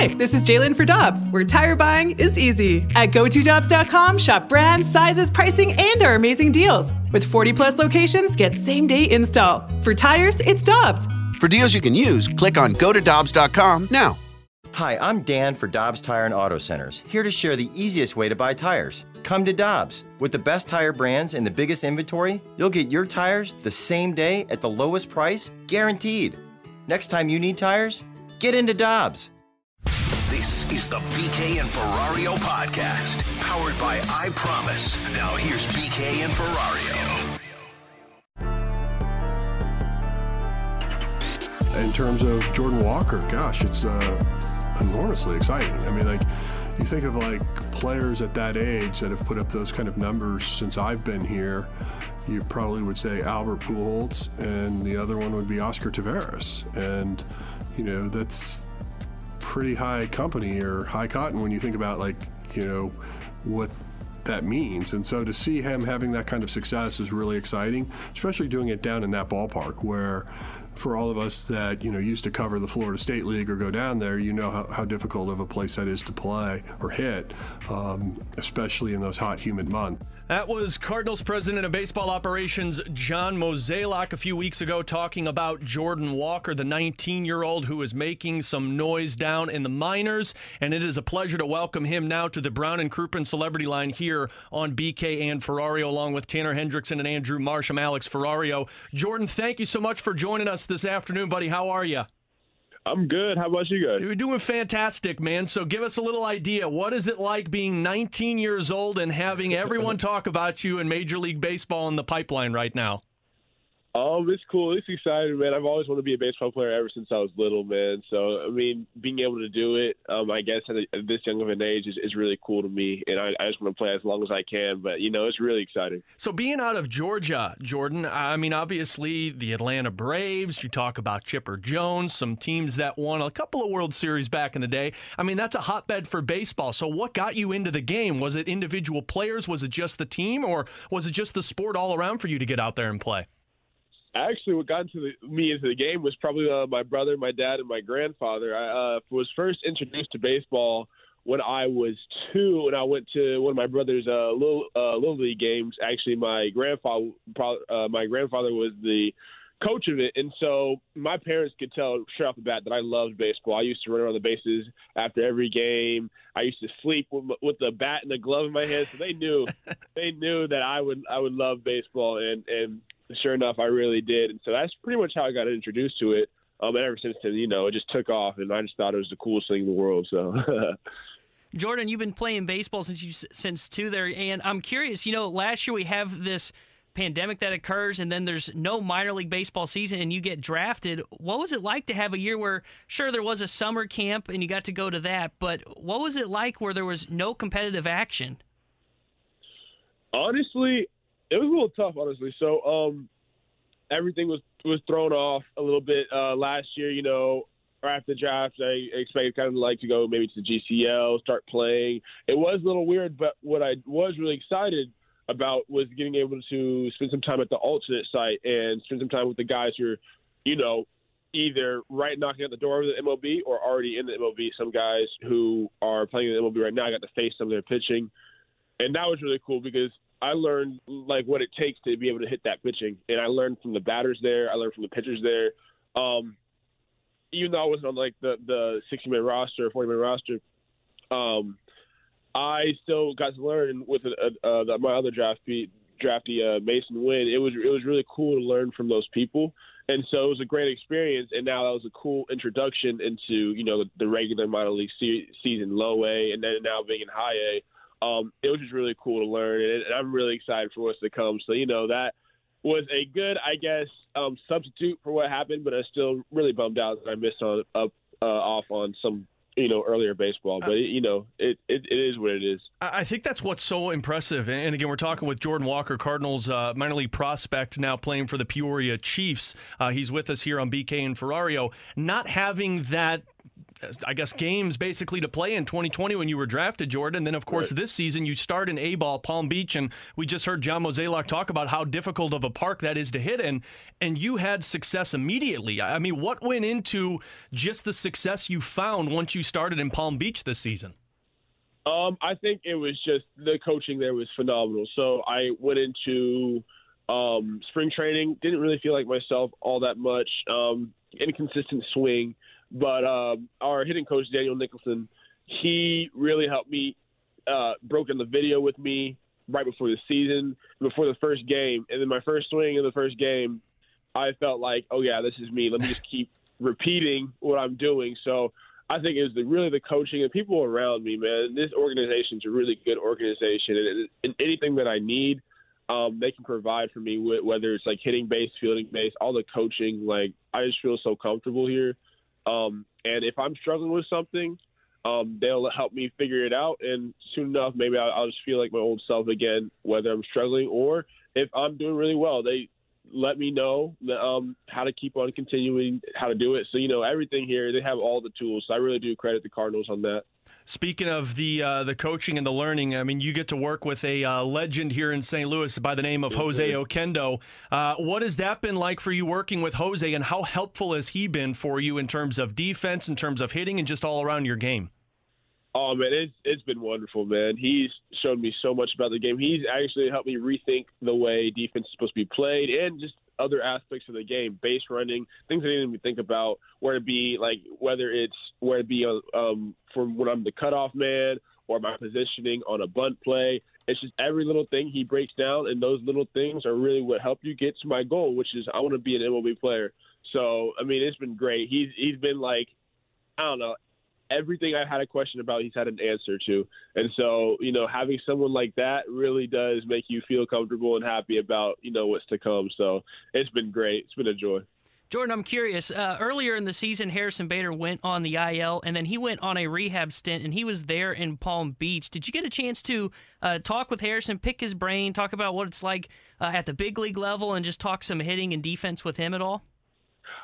Hi, this is Jalen for Dobbs, where tire buying is easy. At GoToDobbs.com, shop brands, sizes, pricing, and our amazing deals. With 40 plus locations, get same day install. For tires, it's Dobbs. For deals you can use, click on GoToDobbs.com now. Hi, I'm Dan for Dobbs Tire and Auto Centers, here to share the easiest way to buy tires. Come to Dobbs. With the best tire brands and the biggest inventory, you'll get your tires the same day at the lowest price, guaranteed. Next time you need tires, get into Dobbs. The BK and Ferrario podcast, powered by I Promise. Now here's BK and Ferrario. In terms of Jordan Walker, gosh, it's uh, enormously exciting. I mean, like you think of like players at that age that have put up those kind of numbers since I've been here. You probably would say Albert Pujols, and the other one would be Oscar Taveras, and you know that's pretty high company or high cotton when you think about like you know what that means. And so to see him having that kind of success is really exciting, especially doing it down in that ballpark where for all of us that you know used to cover the Florida State League or go down there, you know how, how difficult of a place that is to play or hit, um, especially in those hot, humid months. That was Cardinals president of baseball operations John Mozeliak a few weeks ago talking about Jordan Walker, the 19 year old who is making some noise down in the minors. And it is a pleasure to welcome him now to the Brown and Crouppen Celebrity Line here on BK and Ferrario, along with Tanner Hendrickson and Andrew Marsham, Alex Ferrario. Jordan, thank you so much for joining us this afternoon, buddy. How are you? I'm good. How about you guys? You're doing fantastic, man. So give us a little idea. What is it like being 19 years old and having everyone talk about you in Major League Baseball in the pipeline right now? Um, it's cool. It's exciting, man. I've always wanted to be a baseball player ever since I was little, man. So, I mean, being able to do it, um, I guess at, a, at this young of an age is, is really cool to me, and I, I just want to play as long as I can. But you know, it's really exciting. So, being out of Georgia, Jordan, I mean, obviously the Atlanta Braves. You talk about Chipper Jones, some teams that won a couple of World Series back in the day. I mean, that's a hotbed for baseball. So, what got you into the game? Was it individual players? Was it just the team, or was it just the sport all around for you to get out there and play? Actually what got into the, me into the game was probably uh, my brother, my dad, and my grandfather. I uh, was first introduced to baseball when I was two, and I went to one of my brother's uh, little uh, little league games. Actually, my grandfather uh, my grandfather was the coach of it, and so my parents could tell straight off the bat that I loved baseball. I used to run around the bases after every game. I used to sleep with, with the bat and the glove in my hand, so they knew they knew that I would I would love baseball, and and sure enough, I really did. And so that's pretty much how I got introduced to it. Um, and ever since then, you know, it just took off, and I just thought it was the coolest thing in the world. So. Jordan, you've been playing baseball since you since two there, and I'm curious. You know, last year we have this pandemic that occurs, and then there's no minor league baseball season, and you get drafted. What was it like to have a year where, sure, there was a summer camp and you got to go to that, but what was it like where there was no competitive action? Honestly, it was a little tough, honestly. So um, everything was was thrown off a little bit uh, last year. You know, after the draft, I expected kind of like to go maybe to the GCL, start playing. It was a little weird, but what I was really excited about was getting able to spend some time at the alternate site and spend some time with the guys who are, you know, either right knocking at the door of the MLB or already in the MLB. Some guys who are playing in the MLB right now, I got to face some of their pitching. And that was really cool because I learned like what it takes to be able to hit that pitching, and I learned from the batters there. I learned from the pitchers there. Um, even though I wasn't on like the the 60 man roster, 40 man roster, um, I still got to learn with uh, uh, my other draft drafty uh, Masyn Winn. It was it was really cool to learn from those people, and so it was a great experience. And now that was a cool introduction into you know the, the regular minor league se- season, low A, and then now being in high A um, it was just really cool to learn, and, I'm really excited for what's to come. So you know that was a good, I guess, um, substitute for what happened, but I'm still really bummed out that I missed on up uh, off on some you know earlier baseball. But it, you know it, it, it is what it is. I think that's what's so impressive. And again we're talking with jordan walker cardinals uh, minor league prospect now playing for the peoria chiefs. Uh, he's with us here on bk and ferrario. Not having that I guess, games basically to play in 2020 when you were drafted, Jordan. Then, of course, Right. this season you start in A ball, Palm Beach, and we just heard John Mozeliak talk about how difficult of a park that is to hit in, and you had success immediately. I mean, what went into just the success you found once you started in Palm Beach this season? Um, I think it was just the coaching there was phenomenal. So I went into um, spring training, didn't really feel like myself all that much. Um, inconsistent swing, but um, our hitting coach Daniel Nicholson, he really helped me. Uh, broke in the video with me right before the season, before the first game, and then my first swing in the first game, I felt like, oh yeah, this is me. Let me just keep repeating what I'm doing. So I think it was the, really the coaching and people around me, man. This organization's a really good organization, and, and anything that I need, um, they can provide for me. wh- Whether it's like hitting base, fielding base, all the coaching, like I just feel so comfortable here. Um, and if I'm struggling with something, um, they'll help me figure it out. And soon enough, maybe I'll, I'll just feel like my old self again, whether I'm struggling or if I'm doing really well. They let me know um, how to keep on continuing, how to do it. So, you know, everything here, they have all the tools. So I really do credit the Cardinals on that. Speaking of the uh, the coaching and the learning, I mean, you get to work with a uh, legend here in St. Louis by the name of Jose Oquendo. Uh, what has that been like for you working with Jose, and how helpful has he been for you in terms of defense, in terms of hitting, and just all around your game? Oh man, it's it's been wonderful, man. He's shown me so much about the game. He's actually helped me rethink the way defense is supposed to be played and just other aspects of the game, base running, things I didn't even think about. Where to be, like whether it's where to be um, from when I'm the cutoff man or my positioning on a bunt play. It's just every little thing he breaks down, and those little things are really what help you get to my goal, which is I want to be an MLB player. So I mean, it's been great. He's he's been like I don't know everything I had a question about, he's had an answer to. And so, you know, having someone like that really does make you feel comfortable and happy about, you know, what's to come. So it's been great. It's been a joy. Jordan, I'm curious. Uh, earlier in the season, Harrison Bader went on the IL, and then he went on a rehab stint, and he was there in Palm Beach. Did you get a chance to uh, talk with Harrison, pick his brain, talk about what it's like uh, at the big league level, and just talk some hitting and defense with him at all?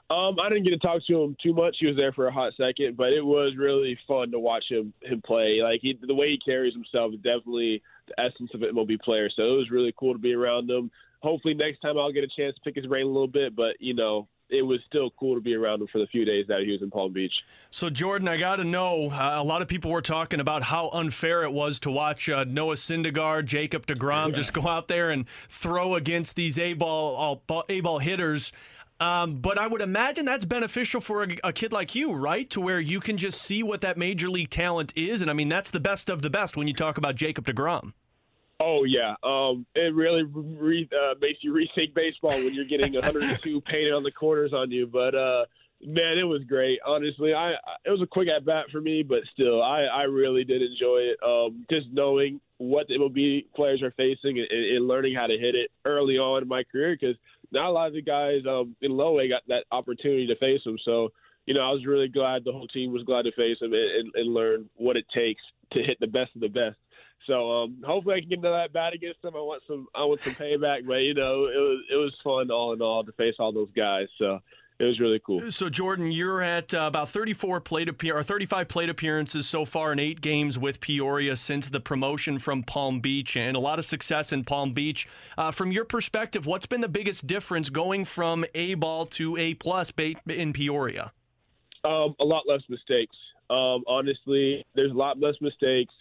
Um, I didn't get to talk to him too much. He was there for a hot second, but it was really fun to watch him him play. Like he, the way he carries himself is definitely the essence of an MLB player. So it was really cool to be around him. Hopefully next time I'll get a chance to pick his brain a little bit, but you know, it was still cool to be around him for the few days that he was in Palm Beach. So, Jordan, I got to know. Uh, a lot of people were talking about how unfair it was to watch uh, Noah Syndergaard, Jacob DeGrom just go out there and throw against these A ball A ball hitters. Um, but I would imagine that's beneficial for a, a kid like you, right? To where you can just see what that major league talent is, and I mean that's the best of the best when you talk about Jacob Degrom. Oh yeah, um, it really re- uh, makes you rethink baseball when you're getting 102 painted on the corners on you. But uh, man, it was great. Honestly, I it was a quick at bat for me, but still, I, I really did enjoy it. Um, just knowing what the MLB players are facing and, and learning how to hit it early on in my career, because not a lot of the guys um, in low A got that opportunity to face them. So you know, I was really glad the whole team was glad to face him and, and, and learn what it takes to hit the best of the best. So um, hopefully I can get into that bat against them. I want some I want some payback, but you know it was it was fun all in all to face all those guys. So it was really cool. So, Jordan, you're at uh, about 34 plate appear or 35 plate appearances so far in eight games with Peoria since the promotion from Palm Beach, and a lot of success in Palm Beach. Uh, from your perspective, what's been the biggest difference going from A ball to A plus in Peoria? Um, a lot less mistakes. Um, honestly, there's a lot less mistakes.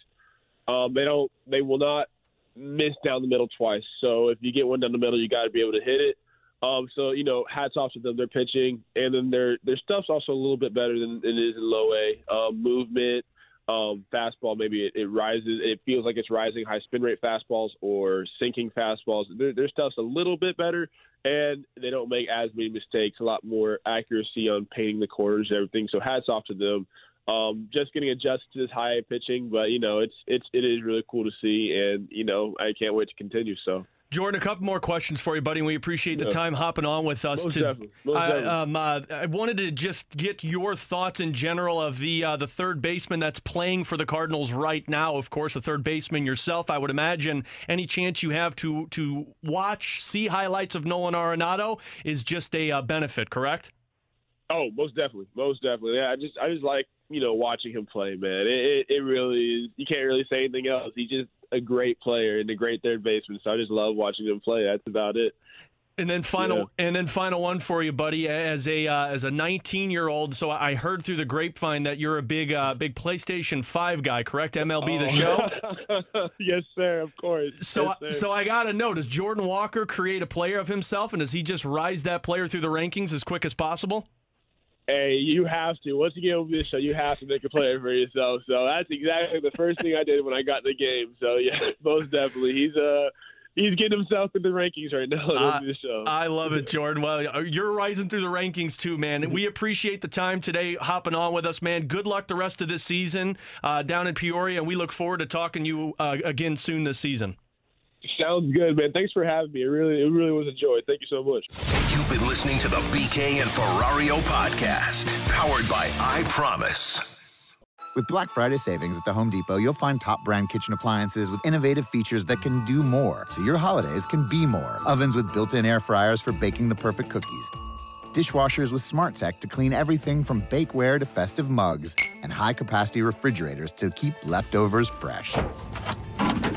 Um, they don't. They will not miss down the middle twice. So if you get one down the middle, you got to be able to hit it. Um, so you know, hats off to them. They're pitching, and then their their stuff's also a little bit better than it is in low A. Um, movement, um, fastball, maybe it, it rises. It feels like it's rising. High spin rate fastballs or sinking fastballs. Their, their stuff's a little bit better, and they don't make as many mistakes. A lot more accuracy on painting the corners and everything. So hats off to them. Um, just getting adjusted to this high pitching, but you know, it's it's it is really cool to see, and you know, I can't wait to continue. So. Jordan, a couple more questions for you, buddy. We appreciate the Yeah. time hopping on with us. Most to, I, um, uh, I wanted to just get your thoughts in general of the uh, the third baseman that's playing for the Cardinals right now. Of course, a third baseman yourself. I would imagine any chance you have to to watch, see highlights of Nolan Arenado is just a uh, benefit. Correct? Oh, most definitely, most definitely. Yeah, I just I just like you know, watching him play, man. It, it, it really is. You can't really say anything else. He just a great player and a great third baseman. So I just love watching him play. That's about it. And then final, yeah. and then final one for you, buddy. As a uh, as a 19 year old, so I heard through the grapevine that you're a big uh, big PlayStation Five guy, correct? MLB oh. the show. yes, sir. Of course. So yes, so I gotta know: Does Jordan Walker create a player of himself, and does he just rise that player through the rankings as quick as possible? Hey, you have to. Once you get over this show, you have to make a player for yourself. So that's exactly the first thing I did when I got the game. So yeah, most definitely, he's a. Uh, he's getting himself in the rankings right now. Uh, I love it, Jordan. Well, uh, you're rising through the rankings too, man. We appreciate the time today hopping on with us, man. Good luck the rest of this season uh, down in Peoria, and we look forward to talking to you uh, again soon this season. Sounds good, man. Thanks for having me. It really, it really was a joy. Thank you so much. You've been listening to the BK and Ferrario podcast, powered by I Promise. With Black Friday savings at the Home Depot, you'll find top brand kitchen appliances with innovative features that can do more, so your holidays can be more. Ovens with built in air fryers for baking the perfect cookies. Dishwashers with smart tech to clean everything from bakeware to festive mugs, and high capacity refrigerators to keep leftovers fresh.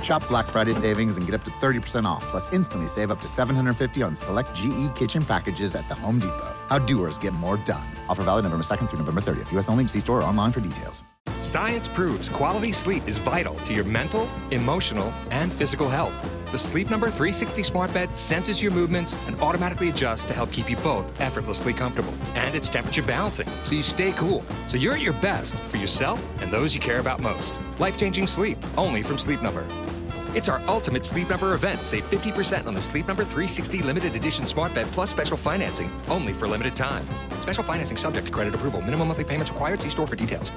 Shop Black Friday savings and get up to 30% off, plus instantly save up to 750 on select GE kitchen packages at the Home Depot. How doers get more done. Offer valid November 2nd through November 30th. U.S. only. See store or online for details. Science proves quality sleep is vital to your mental, emotional, and physical health. The Sleep Number 360 smart bed senses your movements and automatically adjusts to help keep you both effortlessly comfortable. And it's temperature balancing, so you stay cool. So you're at your best for yourself and those you care about most. Life changing sleep, only from Sleep Number. It's our ultimate Sleep Number event. Save 50% on the Sleep Number 360 limited edition smart bed plus special financing, only for limited time. Special financing subject to credit approval. Minimum monthly payments required. See store for details.